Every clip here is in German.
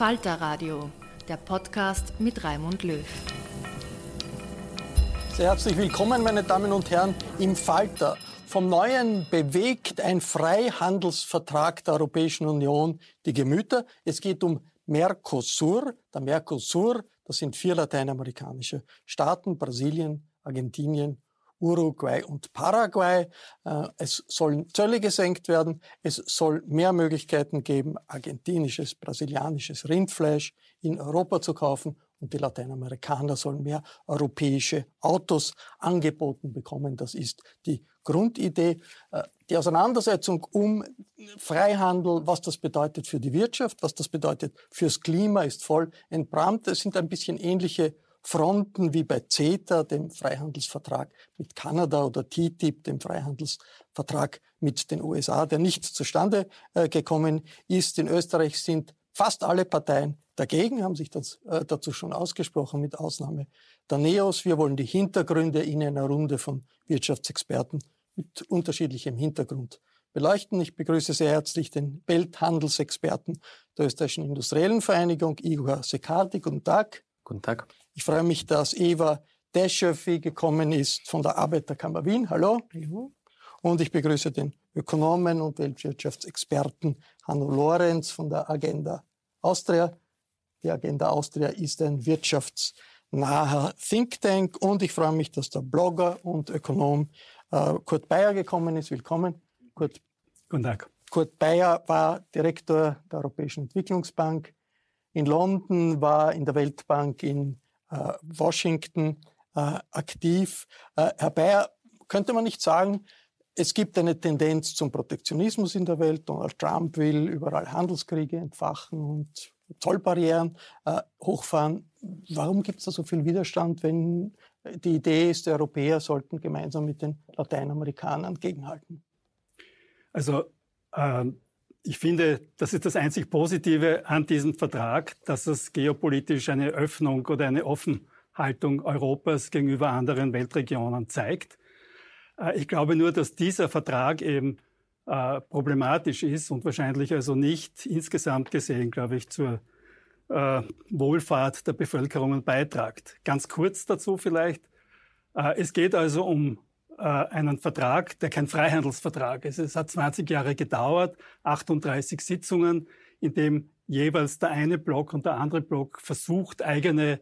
Falter Radio, der Podcast mit Raimund Löw. Sehr herzlich willkommen, meine Damen und Herren, im Falter. Vom Neuen bewegt ein Freihandelsvertrag der Europäischen Union die Gemüter. Es geht um Mercosur. Der Mercosur, das sind vier lateinamerikanische Staaten, Brasilien, Argentinien Uruguay und Paraguay. Äh, es sollen Zölle gesenkt werden. Es soll mehr Möglichkeiten geben, argentinisches, brasilianisches Rindfleisch in Europa zu kaufen. Und die Lateinamerikaner sollen mehr europäische Autos angeboten bekommen. Das ist die Grundidee. Äh, die Auseinandersetzung um Freihandel, was das bedeutet für die Wirtschaft, was das bedeutet fürs Klima, ist voll entbrannt. Es sind ein bisschen ähnliche Fronten wie bei CETA, dem Freihandelsvertrag mit Kanada, oder TTIP, dem Freihandelsvertrag mit den USA, der nicht zustande äh, gekommen ist. In Österreich sind fast alle Parteien dagegen, haben sich das, äh, dazu schon ausgesprochen, mit Ausnahme der NEOS. Wir wollen die Hintergründe in einer Runde von Wirtschaftsexperten mit unterschiedlichem Hintergrund beleuchten. Ich begrüße sehr herzlich den Welthandelsexperten der Österreichischen Industriellen Vereinigung, Igor Sekardi. Guten Tag. Guten Tag. Ich freue mich, dass Eva Deschöffi gekommen ist von der Arbeiterkammer Wien. Hallo. Und ich begrüße den Ökonomen und Weltwirtschaftsexperten Hanno Lorenz von der Agenda Austria. Die Agenda Austria ist ein wirtschaftsnaher Think Tank und ich freue mich, dass der Blogger und Ökonom äh, Kurt Bayer gekommen ist. Willkommen, Kurt. Guten Tag. Kurt Bayer war Direktor der Europäischen Entwicklungsbank in London, war in der Weltbank in Washington äh, aktiv. Äh, Herr Bayer, könnte man nicht sagen, es gibt eine Tendenz zum Protektionismus in der Welt. Donald Trump will überall Handelskriege entfachen und Zollbarrieren äh, hochfahren. Warum gibt es da so viel Widerstand, wenn die Idee ist, die Europäer sollten gemeinsam mit den Lateinamerikanern gegenhalten? Also äh, ich finde, das ist das einzig Positive an diesem Vertrag, dass es geopolitisch eine Öffnung oder eine Offenhaltung Europas gegenüber anderen Weltregionen zeigt. Äh, ich glaube nur, dass dieser Vertrag eben äh, problematisch ist und wahrscheinlich also nicht insgesamt gesehen, glaube ich, zur äh, Wohlfahrt der Bevölkerungen beitragt. Ganz kurz dazu vielleicht. Es geht also um einen Vertrag, der kein Freihandelsvertrag ist. Es hat 20 Jahre gedauert, 38 Sitzungen, in dem jeweils der eine Block und der andere Block versucht, eigene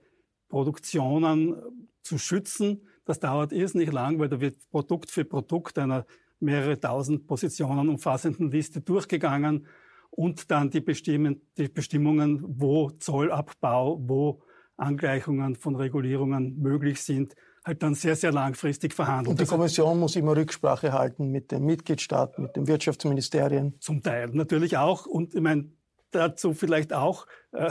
Produktionen zu schützen. Das dauert irrsinnig lang, weil da wird Produkt für Produkt einer mehrere tausend Positionen umfassenden Liste durchgegangen und dann die, Bestimmen, die Bestimmungen, wo Zollabbau, wo Angleichungen von Regulierungen möglich sind, halt dann sehr, sehr langfristig verhandelt. Und die Kommission muss immer Rücksprache halten mit den Mitgliedstaaten, mit den Wirtschaftsministerien? Zum Teil natürlich auch. Und ich meine, dazu vielleicht auch, äh,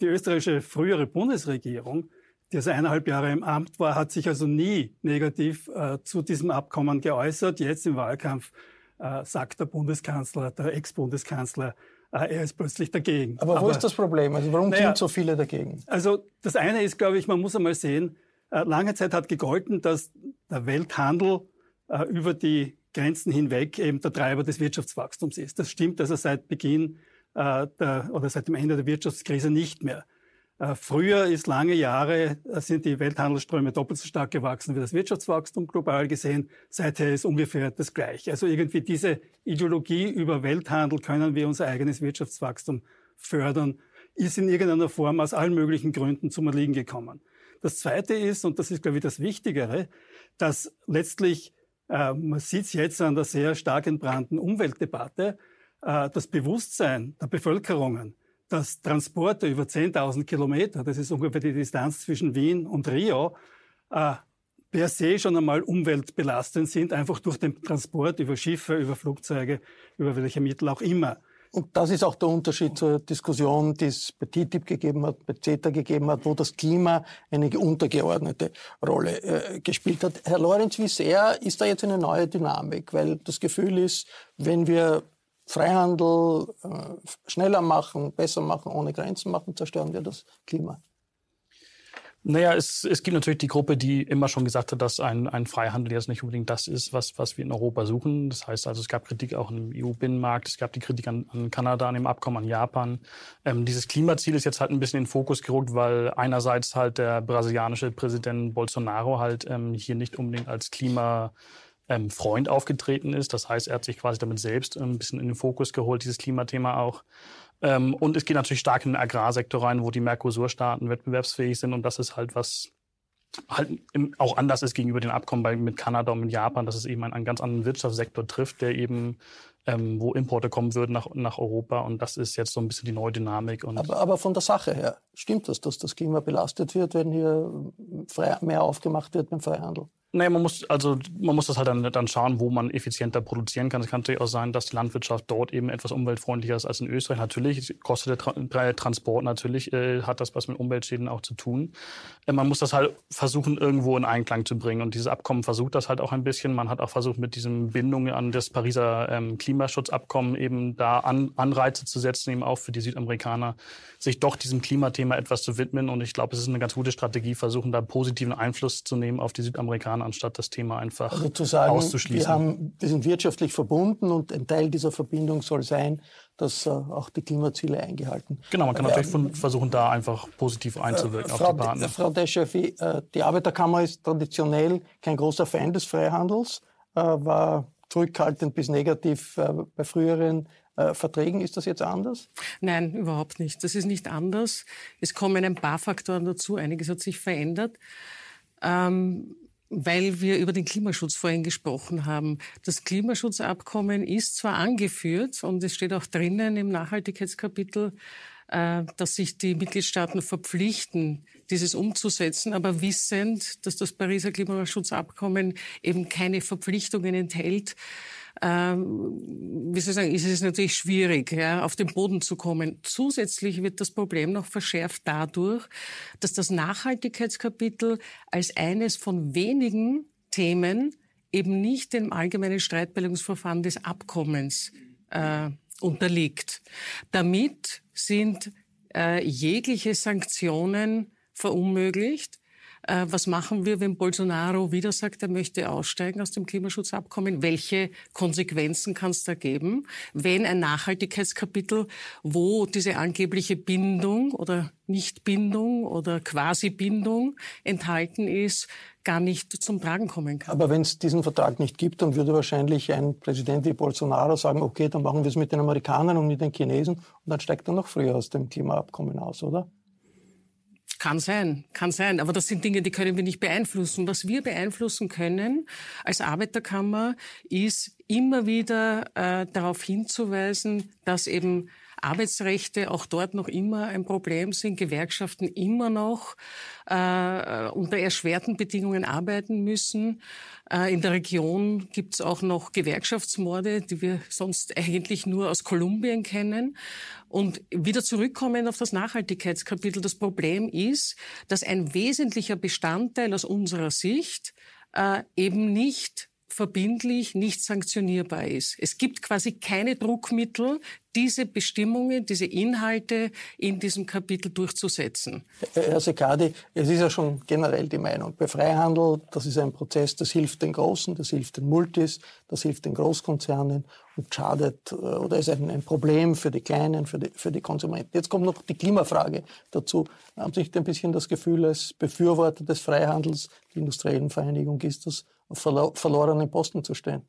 die österreichische frühere Bundesregierung, die also eineinhalb Jahre im Amt war, hat sich also nie negativ äh, zu diesem Abkommen geäußert. Jetzt im Wahlkampf äh, sagt der Bundeskanzler, der Ex-Bundeskanzler, äh, er ist plötzlich dagegen. Aber, Aber wo ist das Problem? Also warum naja, sind so viele dagegen? Also das eine ist, glaube ich, man muss einmal sehen, lange Zeit hat gegolten, dass der Welthandel äh, über die Grenzen hinweg eben der Treiber des Wirtschaftswachstums ist. Das stimmt also seit Beginn äh, der, oder seit dem Ende der Wirtschaftskrise nicht mehr. Äh, früher ist lange Jahre, äh, sind die Welthandelsströme doppelt so stark gewachsen wie das Wirtschaftswachstum global gesehen. Seither ist ungefähr das Gleiche. Also irgendwie diese Ideologie über Welthandel können wir unser eigenes Wirtschaftswachstum fördern, ist in irgendeiner Form aus allen möglichen Gründen zum Erliegen gekommen. Das Zweite ist, und das ist, glaube ich, das Wichtigere, dass letztlich, äh, man sieht es jetzt an der sehr stark entbrannten Umweltdebatte, äh, das Bewusstsein der Bevölkerungen, dass Transporte über 10.000 Kilometer, das ist ungefähr die Distanz zwischen Wien und Rio, äh, per se schon einmal umweltbelastend sind, einfach durch den Transport über Schiffe, über Flugzeuge, über welche Mittel auch immer. Und das ist auch der Unterschied zur Diskussion, die es bei TTIP gegeben hat, bei CETA gegeben hat, wo das Klima eine untergeordnete Rolle äh, gespielt hat. Herr Lorenz, wie sehr ist da jetzt eine neue Dynamik? Weil das Gefühl ist, wenn wir Freihandel äh, schneller machen, besser machen, ohne Grenzen machen, zerstören wir das Klima. Naja, es, es gibt natürlich die Gruppe, die immer schon gesagt hat, dass ein, ein Freihandel jetzt nicht unbedingt das ist, was, was wir in Europa suchen. Das heißt also, es gab Kritik auch im EU-Binnenmarkt, es gab die Kritik an, an Kanada, an dem Abkommen, an Japan. Ähm, dieses Klimaziel ist jetzt halt ein bisschen in den Fokus gerückt, weil einerseits halt der brasilianische Präsident Bolsonaro halt ähm, hier nicht unbedingt als Klima ähm, Freund aufgetreten ist. Das heißt, er hat sich quasi damit selbst ein bisschen in den Fokus geholt, dieses Klimathema auch. Ähm, und es geht natürlich stark in den Agrarsektor rein, wo die Mercosur-Staaten wettbewerbsfähig sind. Und das ist halt was halt auch anders ist gegenüber den Abkommen bei, mit Kanada und mit Japan, dass es eben einen, einen ganz anderen Wirtschaftssektor trifft, der eben ähm, wo Importe kommen würden nach, nach Europa. Und das ist jetzt so ein bisschen die neue Dynamik. Aber, aber von der Sache her, stimmt das, dass das Klima belastet wird, wenn hier frei, mehr aufgemacht wird beim Freihandel? Naja, man muss, also, man muss das halt dann, dann schauen, wo man effizienter produzieren kann. Es kann natürlich auch sein, dass die Landwirtschaft dort eben etwas umweltfreundlicher ist als in Österreich. Natürlich kostet der Transport, natürlich äh, hat das was mit Umweltschäden auch zu tun. Äh, man muss das halt versuchen, irgendwo in Einklang zu bringen. Und dieses Abkommen versucht das halt auch ein bisschen. Man hat auch versucht, mit diesen Bindungen an das Pariser ähm, Klimaschutzabkommen eben da an, Anreize zu setzen, eben auch für die Südamerikaner, sich doch diesem Klimathema etwas zu widmen. Und ich glaube, es ist eine ganz gute Strategie, versuchen da positiven Einfluss zu nehmen auf die Südamerikaner Jahren, anstatt das Thema einfach also zu sagen, auszuschließen. Wir, haben, wir sind wirtschaftlich verbunden und ein Teil dieser Verbindung soll sein, dass äh, auch die Klimaziele eingehalten Genau, man kann werden. natürlich versuchen, da einfach positiv äh, einzuwirken äh, Frau, auf die Partner. Frau Deschefi, äh, die Arbeiterkammer ist traditionell kein großer Fan des Freihandels, äh, war zurückhaltend bis negativ äh, bei früheren Verträgen. Ist das jetzt anders? Nein, überhaupt nicht. Das ist nicht anders. Es kommen ein paar Faktoren dazu. Einiges hat sich verändert. Ähm, weil wir über den Klimaschutz vorhin gesprochen haben. Das Klimaschutzabkommen ist zwar angeführt und es steht auch drinnen im Nachhaltigkeitskapitel, äh, dass sich die Mitgliedstaaten verpflichten, dieses umzusetzen, aber wissend, dass das Pariser Klimaschutzabkommen eben keine Verpflichtungen enthält, ähm, wie soll ich sagen, ist es natürlich schwierig, ja, auf den Boden zu kommen. Zusätzlich wird das Problem noch verschärft dadurch, dass das Nachhaltigkeitskapitel als eines von wenigen Themen eben nicht dem allgemeinen Streitbeilegungsverfahren des Abkommens äh, unterliegt. Damit sind äh, jegliche Sanktionen verunmöglicht. Äh, was machen wir, wenn Bolsonaro wieder sagt, er möchte aussteigen aus dem Klimaschutzabkommen? Welche Konsequenzen kann es da geben, wenn ein Nachhaltigkeitskapitel, wo diese angebliche Bindung oder Nichtbindung oder Quasi-Bindung enthalten ist, gar nicht zum Tragen kommen kann. Aber wenn es diesen Vertrag nicht gibt, dann würde wahrscheinlich ein Präsident wie Bolsonaro sagen, okay, dann machen wir es mit den Amerikanern und mit den Chinesen und dann steigt er noch früher aus dem Klimaabkommen aus, oder? Kann sein, kann sein. Aber das sind Dinge, die können wir nicht beeinflussen. Was wir beeinflussen können als Arbeiterkammer ist immer wieder äh, darauf hinzuweisen, dass eben Arbeitsrechte auch dort noch immer ein Problem sind, Gewerkschaften immer noch äh, unter erschwerten Bedingungen arbeiten müssen. Äh, in der Region gibt es auch noch Gewerkschaftsmorde, die wir sonst eigentlich nur aus Kolumbien kennen. Und wieder zurückkommen auf das Nachhaltigkeitskapitel. Das Problem ist, dass ein wesentlicher Bestandteil aus unserer Sicht äh, eben nicht verbindlich, nicht sanktionierbar ist. Es gibt quasi keine Druckmittel, diese Bestimmungen, diese Inhalte in diesem Kapitel durchzusetzen. Herr Sekadi, es ist ja schon generell die Meinung, bei Freihandel, das ist ein Prozess, das hilft den Großen, das hilft den Multis, das hilft den Großkonzernen und schadet äh, oder ist ein, ein Problem für die Kleinen, für die, für die Konsumenten. Jetzt kommt noch die Klimafrage dazu. Haben Sie nicht ein bisschen das Gefühl, als Befürworter des Freihandels, die industriellen Vereinigung ist das, auf verlorenen Posten zu stehen?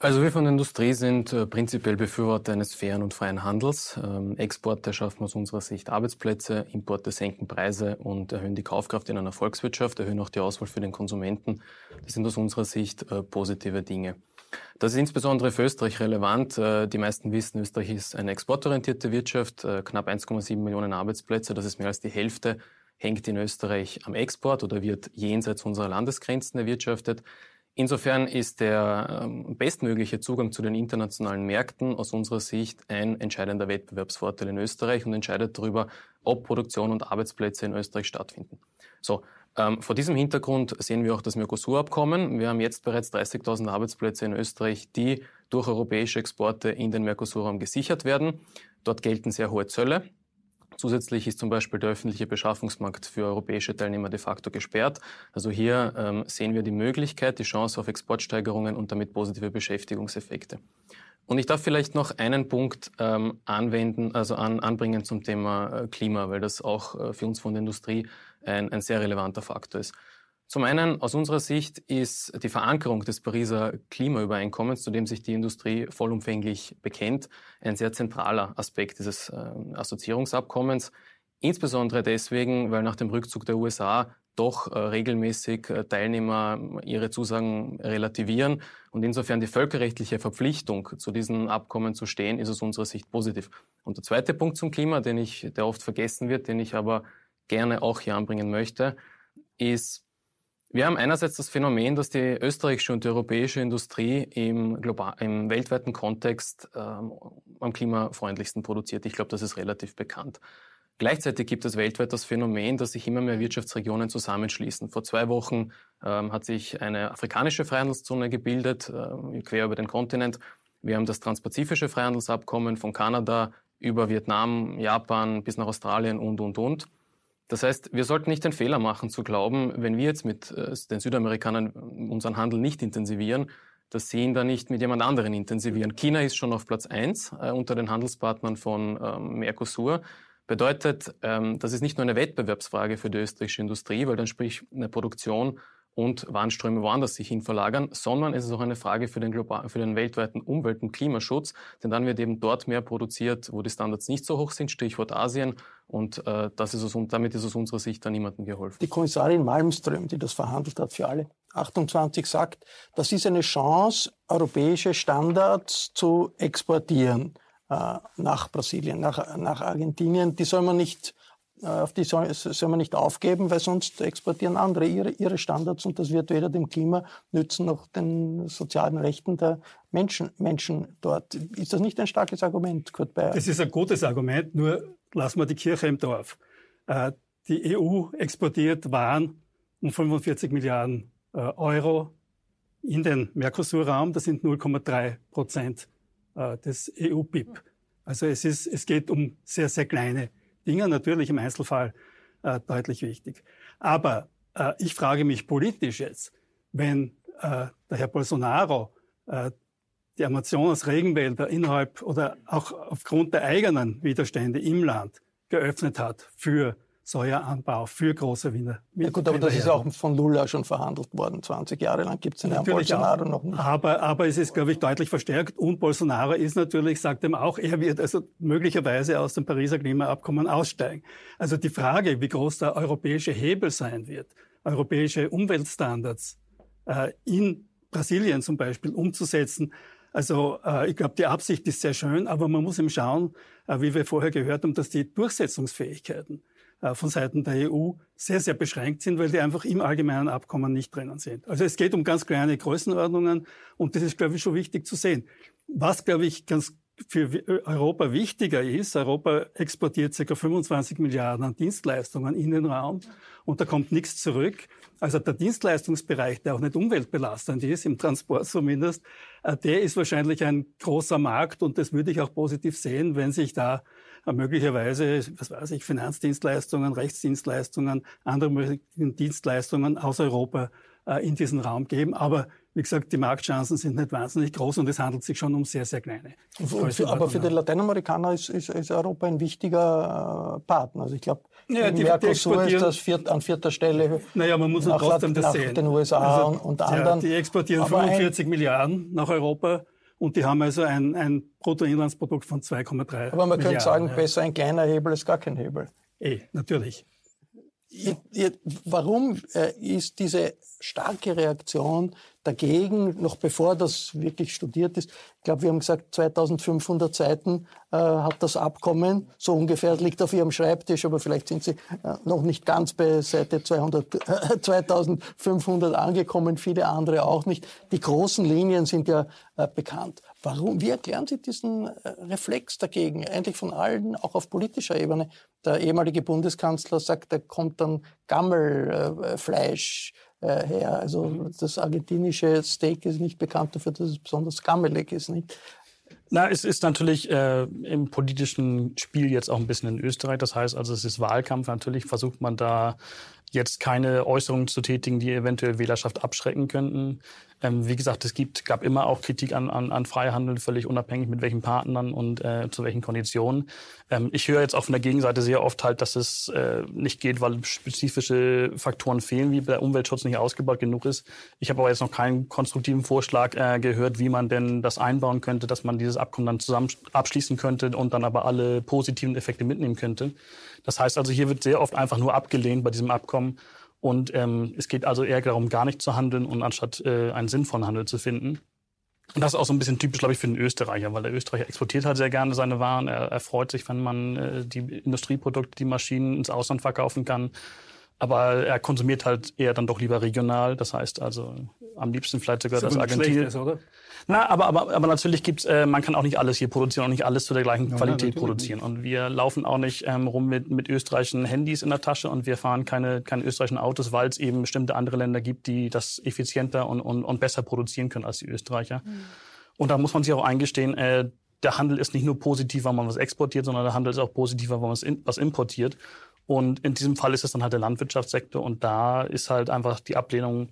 Also wir von der Industrie sind äh, prinzipiell Befürworter eines fairen und freien Handels. Ähm, Exporte schaffen aus unserer Sicht Arbeitsplätze, Importe senken Preise und erhöhen die Kaufkraft in einer Volkswirtschaft, erhöhen auch die Auswahl für den Konsumenten. Das sind aus unserer Sicht äh, positive Dinge. Das ist insbesondere für Österreich relevant. Äh, die meisten wissen, Österreich ist eine exportorientierte Wirtschaft, äh, knapp 1,7 Millionen Arbeitsplätze, das ist mehr als die Hälfte, hängt in Österreich am Export oder wird jenseits unserer Landesgrenzen erwirtschaftet. Insofern ist der ähm, bestmögliche Zugang zu den internationalen Märkten aus unserer Sicht ein entscheidender Wettbewerbsvorteil in Österreich und entscheidet darüber, ob Produktion und Arbeitsplätze in Österreich stattfinden. So, ähm, vor diesem Hintergrund sehen wir auch das Mercosur-Abkommen. Wir haben jetzt bereits 30.000 Arbeitsplätze in Österreich, die durch europäische Exporte in den Mercosur-Raum gesichert werden. Dort gelten sehr hohe Zölle. Zusätzlich ist zum Beispiel der öffentliche Beschaffungsmarkt für europäische Teilnehmer de facto gesperrt. Also hier ähm, sehen wir die Möglichkeit, die Chance auf Exportsteigerungen und damit positive Beschäftigungseffekte. Und ich darf vielleicht noch einen Punkt ähm, anwenden, also an, anbringen zum Thema äh, Klima, weil das auch äh, für uns von der Industrie ein, ein sehr relevanter Faktor ist. Zum einen, aus unserer Sicht, ist die Verankerung des Pariser Klimaübereinkommens, zu dem sich die Industrie vollumfänglich bekennt, ein sehr zentraler Aspekt dieses äh, Assoziierungsabkommens. Insbesondere deswegen, weil nach dem Rückzug der USA doch äh, regelmäßig äh, Teilnehmer ihre Zusagen relativieren. Und insofern die völkerrechtliche Verpflichtung, zu diesen Abkommen zu stehen, ist aus unserer Sicht positiv. Und der zweite Punkt zum Klima, den ich, der oft vergessen wird, den ich aber gerne auch hier anbringen möchte, ist, wir haben einerseits das Phänomen, dass die österreichische und die europäische Industrie im, global, im weltweiten Kontext ähm, am klimafreundlichsten produziert. Ich glaube, das ist relativ bekannt. Gleichzeitig gibt es weltweit das Phänomen, dass sich immer mehr Wirtschaftsregionen zusammenschließen. Vor zwei Wochen ähm, hat sich eine afrikanische Freihandelszone gebildet, äh, quer über den Kontinent. Wir haben das transpazifische Freihandelsabkommen von Kanada über Vietnam, Japan bis nach Australien und, und, und. Das heißt, wir sollten nicht den Fehler machen zu glauben, wenn wir jetzt mit äh, den Südamerikanern unseren Handel nicht intensivieren, dass sie ihn dann nicht mit jemand anderen intensivieren. China ist schon auf Platz eins äh, unter den Handelspartnern von ähm, Mercosur. Bedeutet, ähm, das ist nicht nur eine Wettbewerbsfrage für die österreichische Industrie, weil dann sprich eine Produktion und Warnströme woanders sich hin verlagern, sondern es ist auch eine Frage für den, global, für den weltweiten Umwelt- und Klimaschutz, denn dann wird eben dort mehr produziert, wo die Standards nicht so hoch sind, Stichwort Asien, und äh, das ist aus, damit ist aus unserer Sicht dann niemandem geholfen. Die Kommissarin Malmström, die das verhandelt hat für alle 28, sagt, das ist eine Chance, europäische Standards zu exportieren äh, nach Brasilien, nach, nach Argentinien. Die soll man nicht auf die soll, man nicht aufgeben, weil sonst exportieren andere ihre, ihre Standards und das wird weder dem Klima nützen noch den sozialen Rechten der Menschen, Menschen dort. Ist das nicht ein starkes Argument, Kurt Bayer? Das ist ein gutes Argument, nur lassen wir die Kirche im Dorf. Äh, die EU exportiert Waren um 45 Milliarden äh, Euro in den Mercosur-Raum. Das sind 0,3 Prozent des EU-BIP. Also es, ist, es geht um sehr, sehr kleine Dinge natürlich im Einzelfall äh, deutlich wichtig. Aber äh, ich frage mich politisch jetzt, wenn äh, der Herr Bolsonaro äh, die Amazonas-Regenwälder innerhalb oder auch aufgrund der eigenen Widerstände im Land geöffnet hat für Säueranbau für große Wiener. Ja gut, aber das ist auch von Lula schon verhandelt worden. 20 Jahre lang gibt es Herrn Bolsonaro auch. noch nicht. Aber, aber es ist, glaube ich, deutlich verstärkt. Und Bolsonaro ist natürlich, sagt ihm auch, er wird also möglicherweise aus dem Pariser Klimaabkommen aussteigen. Also die Frage, wie groß der europäische Hebel sein wird, europäische Umweltstandards äh, in Brasilien zum Beispiel umzusetzen, also äh, ich glaube, die Absicht ist sehr schön, aber man muss eben schauen, äh, wie wir vorher gehört haben, dass die Durchsetzungsfähigkeiten äh, von Seiten der EU sehr, sehr beschränkt sind, weil die einfach im allgemeinen Abkommen nicht drinnen sind. Also es geht um ganz kleine Größenordnungen und das ist, glaube ich, schon wichtig zu sehen. Was, glaube ich, ganz für Europa wichtiger ist, Europa exportiert ca. 25 Milliarden an Dienstleistungen in den Raum und da kommt nichts zurück. Also der Dienstleistungsbereich, der auch nicht umweltbelastend ist, im Transport zumindest, äh, der ist wahrscheinlich ein großer Markt und das würde ich auch positiv sehen, wenn sich da äh, möglicherweise, was weiß ich, Finanzdienstleistungen, Rechtsdienstleistungen, andere Dienstleistungen aus Europa äh, in diesen Raum geben. Aber wie gesagt, die Marktchancen sind nicht wahnsinnig groß und es handelt sich schon um sehr, sehr kleine. Für, aber für die Lateinamerikaner ist, ist, ist, Europa ein wichtiger Partner. Also ich glaube, ja, die, Mercosur ist das viert, an vierter Stelle. Naja, man muss nach, trotzdem das nach sehen. den USA also, und anderen. Ja, die exportieren 45 Milliarden nach Europa. Und die haben also ein, ein Bruttoinlandsprodukt von 2,3 Aber man könnte sagen, ja. besser ein kleiner Hebel als gar kein Hebel. Eh, natürlich. Warum äh, ist diese starke Reaktion dagegen, noch bevor das wirklich studiert ist. Ich glaube, wir haben gesagt, 2500 Seiten äh, hat das Abkommen, so ungefähr, liegt auf Ihrem Schreibtisch, aber vielleicht sind Sie äh, noch nicht ganz bei Seite 200, äh, 2500 angekommen, viele andere auch nicht. Die großen Linien sind ja bekannt. Warum, wie erklären Sie diesen äh, Reflex dagegen, eigentlich von allen, auch auf politischer Ebene? Der ehemalige Bundeskanzler sagt, da kommt dann Gammelfleisch äh, her. Also das argentinische Steak ist nicht bekannt dafür, dass es besonders gammelig ist. Nicht? Na, es ist natürlich äh, im politischen Spiel jetzt auch ein bisschen in Österreich. Das heißt also, es ist Wahlkampf. Natürlich versucht man da jetzt keine Äußerungen zu tätigen, die eventuell Wählerschaft abschrecken könnten. Ähm, wie gesagt, es gibt, gab immer auch Kritik an, an, an Freihandel, völlig unabhängig mit welchen Partnern und äh, zu welchen Konditionen. Ähm, ich höre jetzt auch von der Gegenseite sehr oft halt, dass es äh, nicht geht, weil spezifische Faktoren fehlen, wie der Umweltschutz nicht ausgebaut genug ist. Ich habe aber jetzt noch keinen konstruktiven Vorschlag äh, gehört, wie man denn das einbauen könnte, dass man dieses Abkommen dann zusammen abschließen könnte und dann aber alle positiven Effekte mitnehmen könnte. Das heißt also, hier wird sehr oft einfach nur abgelehnt bei diesem Abkommen. Und ähm, es geht also eher darum, gar nicht zu handeln und anstatt äh, einen sinnvollen Handel zu finden. Und das ist auch so ein bisschen typisch, glaube ich, für den Österreicher, weil der Österreicher exportiert halt sehr gerne seine Waren. Er, er freut sich, wenn man äh, die Industrieprodukte, die Maschinen ins Ausland verkaufen kann. Aber er konsumiert halt eher dann doch lieber regional. Das heißt also am liebsten vielleicht sogar das, das Argentinien. Na, aber, aber, aber natürlich gibt's, äh, man kann auch nicht alles hier produzieren und nicht alles zu der gleichen ja, Qualität produzieren. Und wir laufen auch nicht ähm, rum mit, mit österreichischen Handys in der Tasche und wir fahren keine, keine österreichischen Autos, weil es eben bestimmte andere Länder gibt, die das effizienter und, und, und besser produzieren können als die Österreicher. Mhm. Und da muss man sich auch eingestehen, äh, der Handel ist nicht nur positiv, weil man was exportiert, sondern der Handel ist auch positiver, weil man was importiert. Und in diesem Fall ist es dann halt der Landwirtschaftssektor und da ist halt einfach die Ablehnung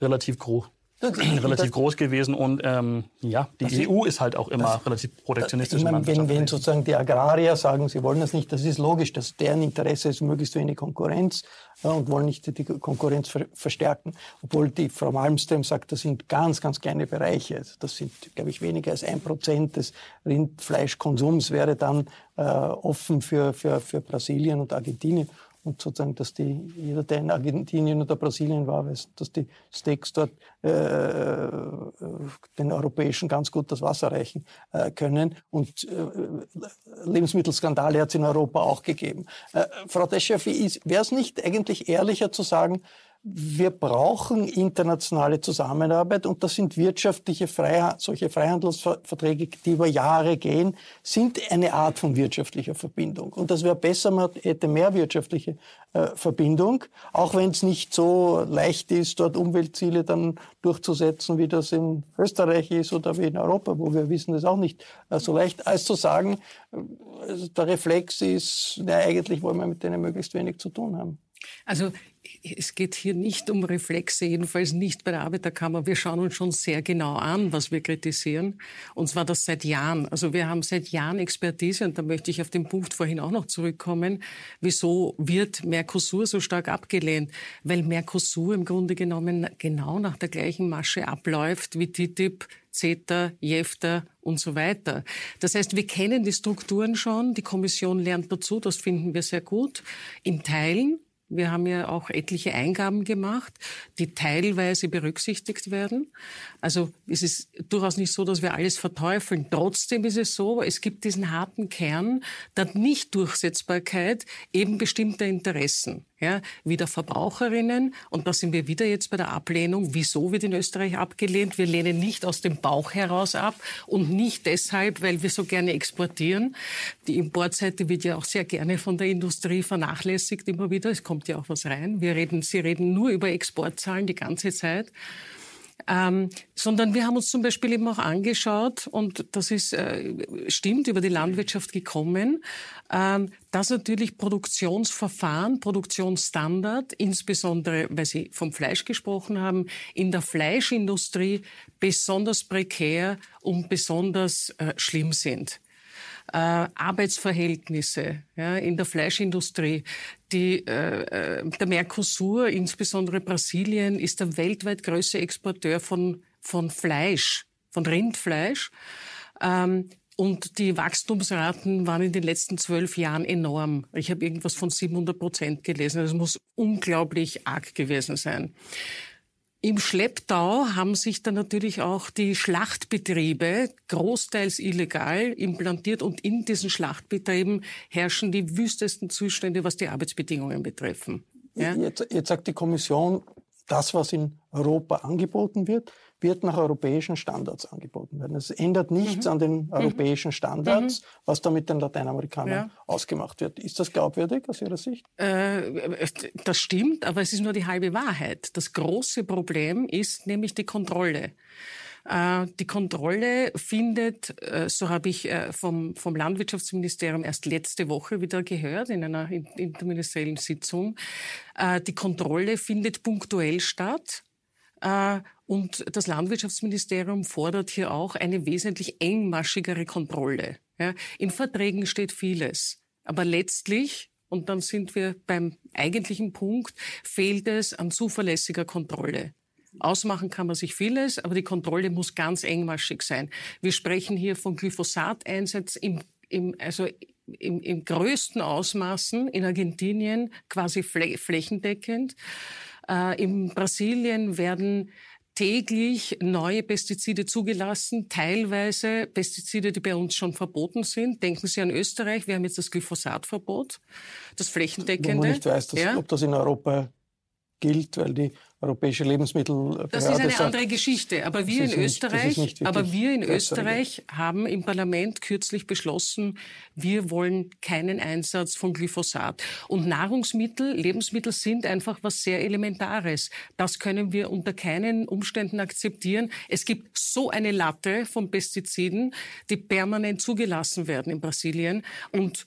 relativ groß relativ groß gewesen und ähm, ja, die EU ist halt auch immer das, relativ protektionistisch. Ich meine, wenn, wenn sozusagen die Agrarier sagen, sie wollen das nicht, das ist logisch, dass deren Interesse ist möglichst wenig Konkurrenz äh, und wollen nicht die Konkurrenz ver verstärken. Obwohl die Frau Malmström sagt, das sind ganz, ganz kleine Bereiche. Also das sind, glaube ich, weniger als ein Prozent des Rindfleischkonsums wäre dann äh, offen für, für, für Brasilien und Argentinien und sozusagen, dass die, jeder, der in Argentinien oder Brasilien war, weiß, dass die Steaks dort äh, den Europäischen ganz gut das Wasser reichen äh, können. Und äh, Lebensmittelskandale hat es in Europa auch gegeben. Äh, Frau Deschef, wäre es nicht eigentlich ehrlicher zu sagen, wir brauchen internationale Zusammenarbeit und das sind wirtschaftliche Freiha solche Freihandelsverträge, die über Jahre gehen, sind eine Art von wirtschaftlicher Verbindung. Und das wäre besser, man hätte mehr wirtschaftliche äh, Verbindung, auch wenn es nicht so leicht ist, dort Umweltziele dann durchzusetzen, wie das in Österreich ist oder wie in Europa, wo wir wissen, das auch nicht äh, so leicht, als zu sagen, äh, der Reflex ist, na, eigentlich wollen wir mit denen möglichst wenig zu tun haben. Also es geht hier nicht um Reflexe, jedenfalls nicht bei der Arbeiterkammer. Wir schauen uns schon sehr genau an, was wir kritisieren. Und zwar das seit Jahren. Also wir haben seit Jahren Expertise und da möchte ich auf den Punkt vorhin auch noch zurückkommen. Wieso wird Mercosur so stark abgelehnt? Weil Mercosur im Grunde genommen genau nach der gleichen Masche abläuft wie TTIP, CETA, JEFTA und so weiter. Das heißt, wir kennen die Strukturen schon. Die Kommission lernt dazu. Das finden wir sehr gut. In Teilen Wir haben ja auch etliche Eingaben gemacht, die teilweise berücksichtigt werden. Also es ist durchaus nicht so, dass wir alles verteufeln. Trotzdem ist es so, es gibt diesen harten Kern der Nichtdurchsetzbarkeit eben bestimmter Interessen ja, wieder Verbraucherinnen. Und da sind wir wieder jetzt bei der Ablehnung. Wieso wird in Österreich abgelehnt? Wir lehnen nicht aus dem Bauch heraus ab und nicht deshalb, weil wir so gerne exportieren. Die Importseite wird ja auch sehr gerne von der Industrie vernachlässigt immer wieder. Es kommt ja auch was rein. Wir reden, Sie reden nur über Exportzahlen die ganze Zeit. Ähm, sondern wir haben uns zum Beispiel eben auch angeschaut, und das ist, äh, stimmt, über die Landwirtschaft gekommen, ähm, dass natürlich Produktionsverfahren, Produktionsstandard, insbesondere, weil Sie vom Fleisch gesprochen haben, in der Fleischindustrie besonders prekär und besonders äh, schlimm sind äh, Arbeitsverhältnisse ja, in der Fleischindustrie. Die, äh, äh, der Mercosur, insbesondere Brasilien, ist der weltweit größte Exporteur von, von Fleisch, von Rindfleisch. Ähm, und die Wachstumsraten waren in den letzten zwölf Jahren enorm. Ich habe irgendwas von 700 Prozent gelesen. Das muss unglaublich arg gewesen sein. Im Schlepptau haben sich dann natürlich auch die Schlachtbetriebe großteils illegal implantiert und in diesen Schlachtbetrieben herrschen die wüstesten Zustände, was die Arbeitsbedingungen betreffen. Ja? Jetzt, jetzt sagt die Kommission, das, was in Europa angeboten wird, wird nach europäischen Standards angeboten werden. Es ändert nichts mhm. an den mhm. europäischen Standards, mhm. was da mit den Lateinamerikanern ja. ausgemacht wird. Ist das glaubwürdig aus Ihrer Sicht? Äh, das stimmt, aber es ist nur die halbe Wahrheit. Das große Problem ist nämlich die Kontrolle. Äh, die Kontrolle findet, äh, so habe ich äh, vom, vom Landwirtschaftsministerium erst letzte Woche wieder gehört in einer interministeriellen Sitzung, die Kontrolle findet punktuell statt und das Landwirtschaftsministerium fordert hier auch eine wesentlich engmaschigere Kontrolle. In Verträgen steht vieles. Aber letztlich, und dann sind wir beim eigentlichen Punkt, fehlt es an zuverlässiger Kontrolle. Ausmachen kann man sich vieles, aber die Kontrolle muss ganz engmaschig sein. Wir sprechen hier von Glyphosateinsatz im, im, also im, im größten Ausmaßen in Argentinien, quasi flächendeckend. Äh, in Brasilien werden täglich neue Pestizide zugelassen, teilweise Pestizide, die bei uns schon verboten sind. Denken Sie an Österreich, wir haben jetzt das Glyphosatverbot, das flächendeckende. Wo man nicht weiß, dass, ja. ob das in Europa gilt, weil die europäische Lebensmittelbehörde Das ist eine sagt, andere Geschichte. Aber wir in Österreich, nicht, aber wir in Österreich haben im Parlament kürzlich beschlossen, wir wollen keinen Einsatz von Glyphosat. Und Nahrungsmittel, Lebensmittel sind einfach was sehr Elementares. Das können wir unter keinen Umständen akzeptieren. Es gibt so eine Latte von Pestiziden, die permanent zugelassen werden in Brasilien und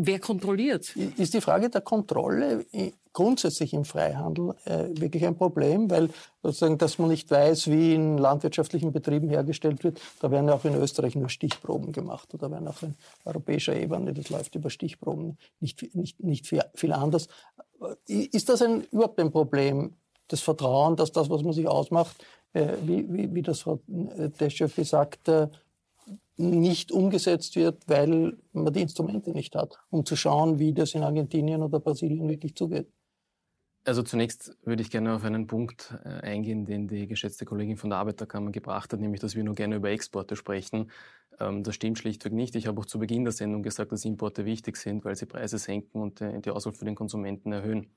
Wer kontrolliert? Ist die Frage der Kontrolle grundsätzlich im Freihandel äh, wirklich ein Problem, weil sozusagen, dass man nicht weiß, wie in landwirtschaftlichen Betrieben hergestellt wird, da werden ja auch in Österreich nur Stichproben gemacht oder werden auch in europäischer Ebene, das läuft über Stichproben, nicht, nicht, nicht viel, anders. Äh, ist das ein, überhaupt ein Problem, das Vertrauen, dass das, was man sich ausmacht, äh, wie, wie, wie das Frau Deschew gesagt, äh, nicht umgesetzt wird, weil man die Instrumente nicht hat, um zu schauen, wie das in Argentinien oder Brasilien wirklich zugeht. Also zunächst würde ich gerne auf einen Punkt äh, eingehen, den die geschätzte Kollegin von der Arbeiterkammer gebracht hat, nämlich, dass wir nur gerne über Exporte sprechen. Ähm, das stimmt schlichtweg nicht. Ich habe auch zu Beginn der Sendung gesagt, dass Importe wichtig sind, weil sie Preise senken und äh, die Auswahl für den Konsumenten erhöhen.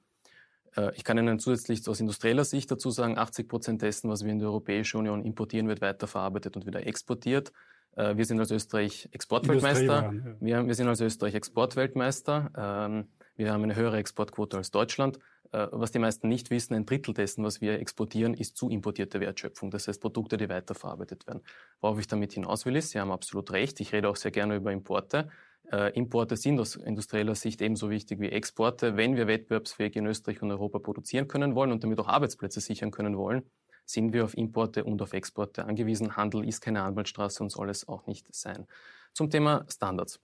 Äh, ich kann Ihnen zusätzlich aus industrieller Sicht dazu sagen, 80 Prozent dessen, was wir in die Europäische Union importieren, wird weiterverarbeitet und wieder exportiert. Wir sind als Österreich Exportweltmeister. Wir, wir sind als Österreich Exportweltmeister. Ähm, wir haben eine höhere Exportquote als Deutschland. äh, was die meisten nicht wissen, ein Drittel dessen, was wir exportieren, ist zu importierte Wertschöpfung. Das heißt Produkte, die weiterverarbeitet werden. Worauf ich damit hinaus will, ist, Sie haben absolut recht. Ich rede auch sehr gerne über Importe. Äh, Importe sind aus industrieller Sicht ebenso wichtig wie Exporte. Wenn wir wettbewerbsfähig in Österreich und Europa produzieren können wollen und damit auch Arbeitsplätze sichern können wollen, sind wir auf Importe und auf Exporte angewiesen. Handel ist keine Anwaltsstraße und soll es auch nicht sein. Zum Thema Standards.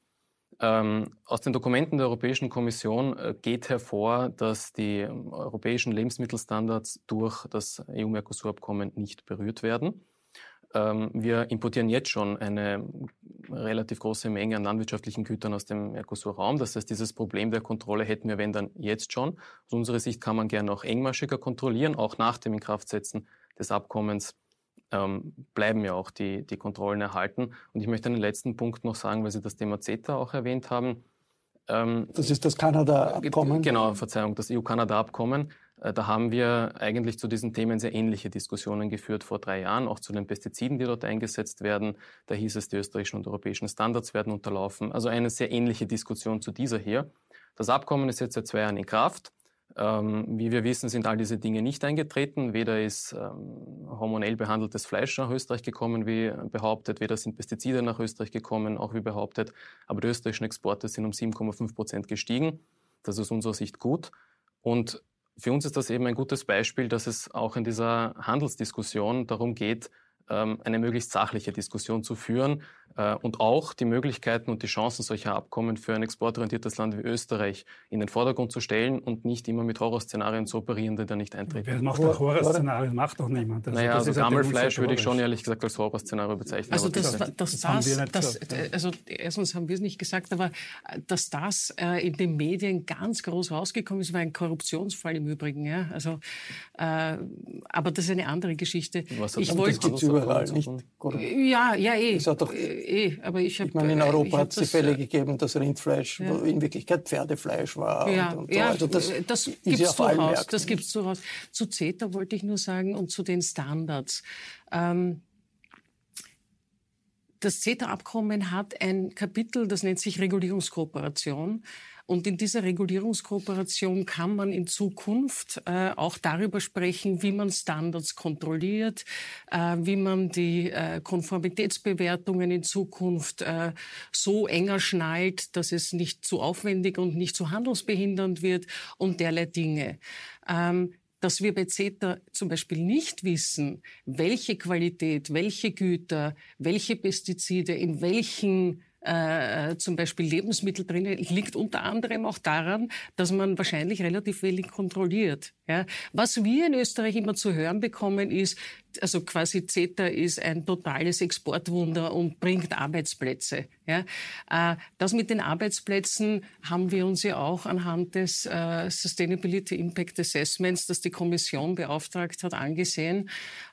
Ähm, aus den Dokumenten der Europäischen Kommission äh, geht hervor, dass die ähm, europäischen Lebensmittelstandards durch das EU-Mercosur-Abkommen nicht berührt werden. Ähm, wir importieren jetzt schon eine relativ große Menge an landwirtschaftlichen Gütern aus dem Mercosur-Raum. Das heißt, dieses Problem der Kontrolle hätten wir, wenn dann, jetzt schon. Aus unserer Sicht kann man gerne auch engmaschiger kontrollieren, auch nach dem Inkraftsetzen des Abkommens ähm, bleiben ja auch die, die Kontrollen erhalten. Und ich möchte einen letzten Punkt noch sagen, weil Sie das Thema CETA auch erwähnt haben. Ähm, das ist das Kanada-Abkommen? Genau, Verzeihung, das EU-Kanada-Abkommen. Äh, da haben wir eigentlich zu diesen Themen sehr ähnliche Diskussionen geführt vor drei Jahren, auch zu den Pestiziden, die dort eingesetzt werden. Da hieß es, die österreichischen und europäischen Standards werden unterlaufen. Also eine sehr ähnliche Diskussion zu dieser hier. Das Abkommen ist jetzt seit zwei Jahren in Kraft. Ähm, wie wir wissen, sind all diese Dinge nicht eingetreten. Weder ist ähm, hormonell behandeltes Fleisch nach Österreich gekommen, wie behauptet, weder sind Pestizide nach Österreich gekommen, auch wie behauptet. Aber die österreichischen Exporte sind um 7,5 Prozent gestiegen. Das ist aus unserer Sicht gut. Und für uns ist das eben ein gutes Beispiel, dass es auch in dieser Handelsdiskussion darum geht, ähm, eine möglichst sachliche Diskussion zu führen und auch die Möglichkeiten und die Chancen solcher Abkommen für ein exportorientiertes Land wie Österreich in den Vordergrund zu stellen und nicht immer mit Horrorszenarien zu operieren, die da nicht eintreten. Wer macht auch Horrorszenarien? Macht doch niemand. Also naja, also Gammelfleisch würde ich schon ehrlich gesagt als Horrorszenario bezeichnen. Also das, das, das, das, das also erstens haben wir es nicht gesagt, aber äh, dass das äh, in den Medien ganz groß rausgekommen ist, war ein Korruptionsfall im Übrigen. Ja? Also, äh, aber das ist eine andere Geschichte. Was ich wollte überall, nicht Ja, ja, eh. Äh, eh. Aber ich, hab, ich meine, in Europa hat es die Fälle äh, gegeben, dass Rindfleisch ja. in Wirklichkeit Pferdefleisch war. Ja, und, und ja so. also das, das gibt es durchaus. Das gibt's durchaus. Zu CETA wollte ich nur sagen und zu den Standards. Ähm, das CETA-Abkommen hat ein Kapitel, das nennt sich Regulierungskooperation. Und in dieser Regulierungskooperation kann man in Zukunft äh, auch darüber sprechen, wie man Standards kontrolliert, äh, wie man die äh, Konformitätsbewertungen in Zukunft äh, so enger schnallt, dass es nicht zu aufwendig und nicht zu handelsbehindernd wird und derlei Dinge. Ähm, dass wir bei CETA zum Beispiel nicht wissen, welche Qualität, welche Güter, welche Pestizide in welchen äh, zum Beispiel Lebensmittel drinnen, liegt unter anderem auch daran, dass man wahrscheinlich relativ wenig kontrolliert. Ja. Was wir in Österreich immer zu hören bekommen, ist, also quasi CETA ist ein totales Exportwunder und bringt Arbeitsplätze. Ja. Äh, das mit den Arbeitsplätzen haben wir uns ja auch anhand des äh, Sustainability Impact Assessments, das die Kommission beauftragt hat, angesehen.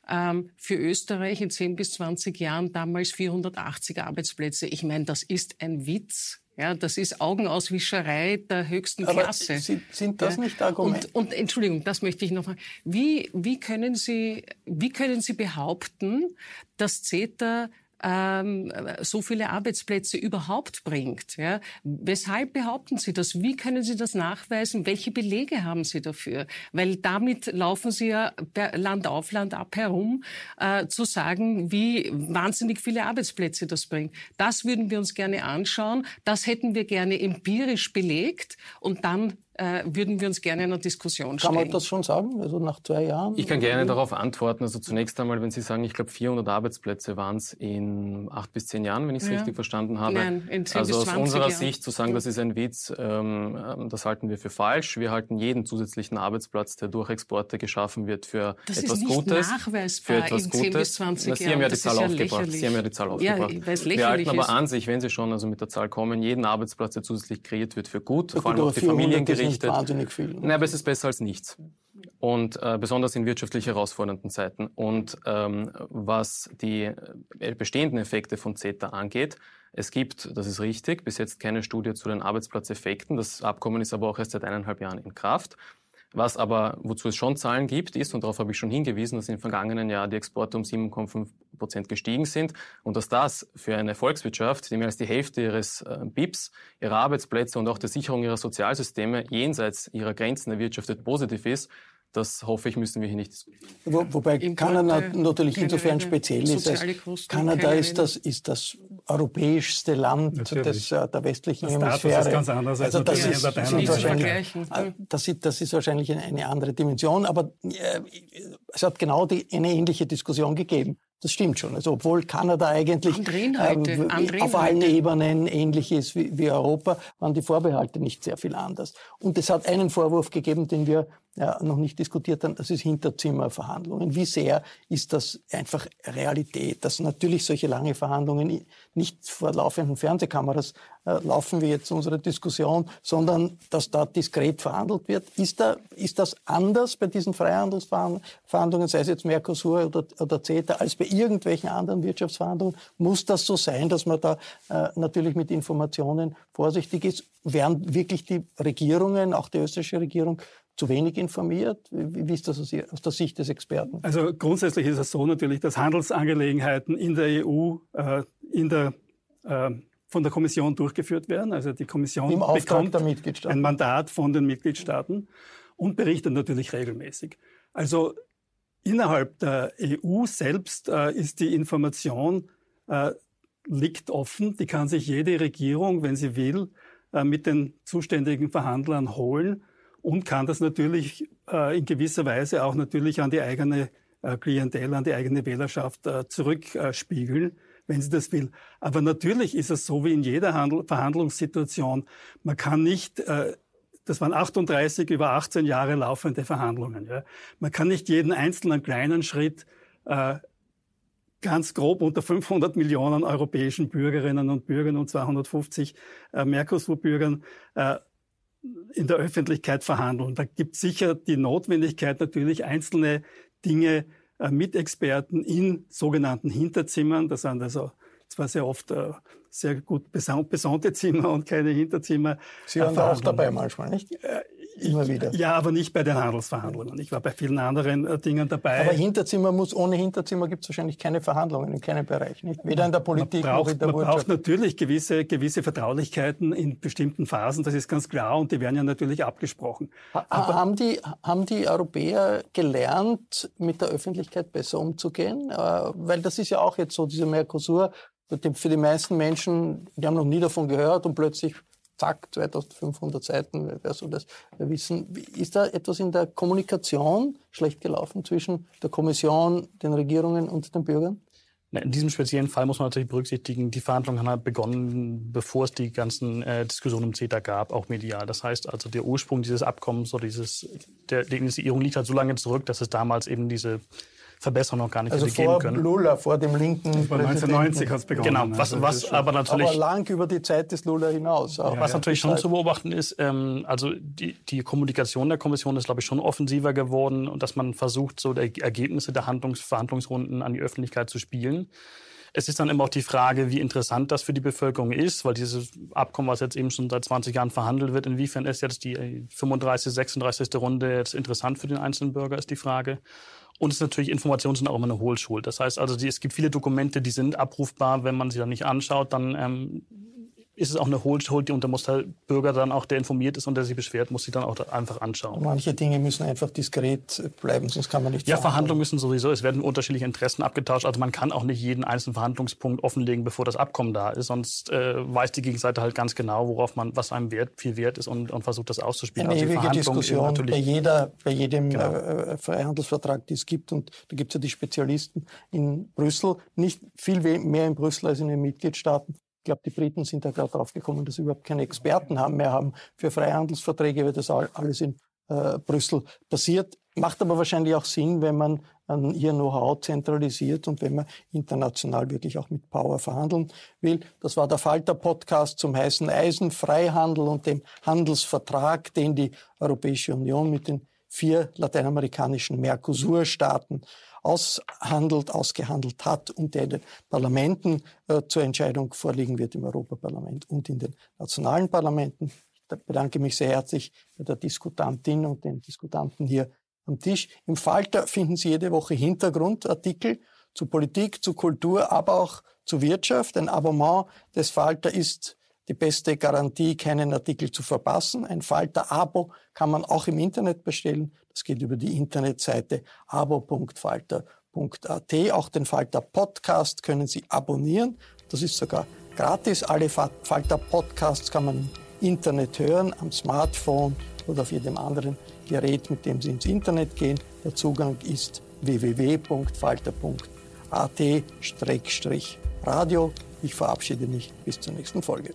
Ähm, für Österreich in 10 bis 20 Jahren damals 480 Arbeitsplätze. Ich meine, das ist ein Witz. Ja, das ist Augenauswischerei der höchsten Aber Klasse. Sind, sind das nicht Argumente? Und, und Entschuldigung, das möchte ich noch mal. Wie, wie können Sie, wie können Sie behaupten, dass CETA ähm, so viele Arbeitsplätze überhaupt bringt. Ja? Weshalb behaupten Sie das? Wie können Sie das nachweisen? Welche Belege haben Sie dafür? Weil damit laufen Sie ja Land auf, Land ab herum, äh, zu sagen, wie wahnsinnig viele Arbeitsplätze das bringt. Das würden wir uns gerne anschauen. Das hätten wir gerne empirisch belegt und dann würden wir uns gerne in einer Diskussion stellen. Kann man das schon sagen, also nach zwei Jahren? Ich kann gerne darauf antworten. Also zunächst einmal, wenn Sie sagen, ich glaube 400 Arbeitsplätze waren es in acht bis zehn Jahren, wenn ich es ja. richtig verstanden habe. Nein, in 10 also bis aus unserer Jahren. Sicht zu sagen, das ist ein Witz, ähm, ähm, das halten wir für falsch. Wir halten jeden zusätzlichen Arbeitsplatz, der durch Exporte geschaffen wird, für das etwas ist nicht Gutes. Nachweisbar für etwas in Gutes. 10 bis 20 Na, Sie haben ja die das Zahl ja aufgebracht. Sie haben ja die Zahl aufgebracht. Ja, weil es wir halten aber ist. an sich, wenn Sie schon also mit der Zahl kommen, jeden Arbeitsplatz, der zusätzlich kreiert wird, für gut, ja, vor allem auf die Familien gerichtet. Wahnsinnig viel. Nein, aber es ist besser als nichts. Und äh, besonders in wirtschaftlich herausfordernden Zeiten. Und ähm, was die äh, bestehenden Effekte von CETA angeht, es gibt, das ist richtig, bis jetzt keine Studie zu den Arbeitsplatzeffekten. Das Abkommen ist aber auch erst seit eineinhalb Jahren in Kraft. Was aber, wozu es schon Zahlen gibt, ist, und darauf habe ich schon hingewiesen, dass im vergangenen Jahr die Exporte um 7,5 Prozent gestiegen sind und dass das für eine Volkswirtschaft, die mehr als die Hälfte ihres äh, BIPs, ihrer Arbeitsplätze und auch der Sicherung ihrer Sozialsysteme jenseits ihrer Grenzen erwirtschaftet positiv ist, das hoffe ich, müssen wir hier nicht diskutieren. Wo, wobei Kanada natürlich insofern speziell ist. Als Kanada ist das, ist das europäischste Land des, äh, der westlichen das Hemisphäre. Das ist ganz anders als also das, ist, sind wahrscheinlich, äh, das, ist, das ist wahrscheinlich eine andere Dimension, aber äh, es hat genau die, eine ähnliche Diskussion gegeben. Das stimmt schon. Also obwohl Kanada eigentlich äh, auf allen Ebenen ähnlich ist wie, wie Europa, waren die Vorbehalte nicht sehr viel anders. Und es hat einen Vorwurf gegeben, den wir ja, noch nicht diskutiert haben, das ist Hinterzimmerverhandlungen. Wie sehr ist das einfach Realität, dass natürlich solche lange Verhandlungen nicht vor laufenden Fernsehkameras laufen wie jetzt unsere Diskussion, sondern dass da diskret verhandelt wird. Ist, da, ist das anders bei diesen Freihandelsverhandlungen, sei es jetzt Mercosur oder, oder CETA, als bei irgendwelchen anderen Wirtschaftsverhandlungen? Muss das so sein, dass man da äh, natürlich mit Informationen vorsichtig ist? Während wirklich die Regierungen, auch die österreichische Regierung, zu wenig informiert? Wie ist das aus der Sicht des Experten? Also grundsätzlich ist es so natürlich, dass Handelsangelegenheiten in der EU äh, in der, äh, von der Kommission durchgeführt werden. Also die Kommission bekommt ein Mandat von den Mitgliedstaaten und berichtet natürlich regelmäßig. Also innerhalb der EU selbst äh, ist die Information äh, liegt offen. Die kann sich jede Regierung, wenn sie will, äh, mit den zuständigen Verhandlern holen und kann das natürlich äh, in gewisser Weise auch natürlich an die eigene äh, Klientel, an die eigene Wählerschaft äh, zurückspiegeln, wenn sie das will. Aber natürlich ist es so wie in jeder Handel Verhandlungssituation. Man kann nicht äh, das waren 38 über 18 Jahre laufende Verhandlungen. Ja. Man kann nicht jeden einzelnen kleinen Schritt äh, ganz grob unter 500 Millionen europäischen Bürgerinnen und Bürgern und 250 äh, Mercosur-Bürgern äh, in der Öffentlichkeit verhandeln. Da gibt es sicher die Notwendigkeit, natürlich einzelne Dinge äh, mit Experten in sogenannten Hinterzimmern, das sind also zwar sehr oft äh, sehr gut besonnte Zimmer und keine Hinterzimmer. Sie waren da auch dabei manchmal, nicht? Immer wieder. Ja, aber nicht bei den Handelsverhandlungen. Ich war bei vielen anderen äh, Dingen dabei. Aber Hinterzimmer muss, ohne Hinterzimmer gibt es wahrscheinlich keine Verhandlungen in keinem Bereich, nicht? Weder in der Politik braucht, noch in der man Wirtschaft. Man braucht natürlich gewisse, gewisse Vertraulichkeiten in bestimmten Phasen, das ist ganz klar, und die werden ja natürlich abgesprochen. Aber haben die, haben die Europäer gelernt, mit der Öffentlichkeit besser umzugehen? Äh, weil das ist ja auch jetzt so, dieser Mercosur, für die meisten Menschen, die haben noch nie davon gehört und plötzlich zack, 2500 Seiten, wer soll das wissen. Ist da etwas in der Kommunikation schlecht gelaufen zwischen der Kommission, den Regierungen und den Bürgern? In diesem speziellen Fall muss man natürlich berücksichtigen, die Verhandlungen haben halt begonnen, bevor es die ganzen äh, Diskussionen um CETA gab, auch medial. Das heißt also, der Ursprung dieses Abkommens oder dieses, der, die Initiierung liegt halt so lange zurück, dass es damals eben diese Verbesserung noch gar nicht also hätte geben können. Lula, vor dem linken das war 1990 hat es begonnen. Genau, was, was aber natürlich... Aber lang über die Zeit des Lula hinaus. Ja, was ja, natürlich schon Zeit. zu beobachten ist, ähm, also die, die Kommunikation der Kommission ist, glaube ich, schon offensiver geworden und dass man versucht, so die Ergebnisse der Handlungs Verhandlungsrunden an die Öffentlichkeit zu spielen. Es ist dann immer auch die Frage, wie interessant das für die Bevölkerung ist, weil dieses Abkommen, was jetzt eben schon seit 20 Jahren verhandelt wird, inwiefern ist jetzt die 35., 36. Runde jetzt interessant für den einzelnen Bürger, ist die Frage. Und es ist natürlich, Informationen sind auch immer eine Hohlschuld. Das heißt also, die, es gibt viele Dokumente, die sind abrufbar. Wenn man sie dann nicht anschaut, dann ähm, ist es auch eine Hohlschuld und da muss der Bürger dann auch, der informiert ist und der sich beschwert, muss sich dann auch einfach anschauen. Manche Dinge müssen einfach diskret bleiben, sonst kann man nicht. Ja, Verhandlungen müssen sowieso, es werden unterschiedliche Interessen abgetauscht. Also man kann auch nicht jeden einzelnen Verhandlungspunkt offenlegen, bevor das Abkommen da ist. Sonst äh, weiß die Gegenseite halt ganz genau, worauf man, was einem wert, viel wert ist und, und versucht das auszuspielen. Eine also ewige Diskussion bei, jeder, bei jedem genau. äh, Freihandelsvertrag, den es gibt. Und da gibt es ja die Spezialisten in Brüssel, nicht viel mehr in Brüssel als in den Mitgliedstaaten. Ich glaube, die Briten sind da gerade drauf gekommen, dass sie überhaupt keine Experten haben mehr haben für Freihandelsverträge, weil das alles in äh, Brüssel passiert. Macht aber wahrscheinlich auch Sinn, wenn man an ihr Know-how zentralisiert und wenn man international wirklich auch mit Power verhandeln will. Das war der Falter-Podcast zum heißen Eisen, Freihandel und dem Handelsvertrag, den die Europäische Union mit den vier lateinamerikanischen Mercosur-Staaten aushandelt, ausgehandelt hat und der den Parlamenten äh, zur Entscheidung vorliegen wird im Europaparlament und in den nationalen Parlamenten. Ich Da bedanke mich sehr herzlich bei der Diskutantin und den Diskutanten hier am Tisch. Im Falter finden Sie jede Woche Hintergrundartikel zu Politik, zu Kultur, aber auch zu Wirtschaft. Ein Abonnement des Falter ist die beste Garantie, keinen Artikel zu verpassen. Ein Falter-Abo kann man auch im Internet bestellen. Das geht über die Internetseite abo.falter.at. Auch den Falter Podcast können Sie abonnieren. Das ist sogar gratis. Alle Falter Podcasts kann man im Internet hören, am Smartphone oder auf jedem anderen Gerät, mit dem Sie ins Internet gehen. Der Zugang ist www.falter.at-radio. Ich verabschiede mich bis zur nächsten Folge.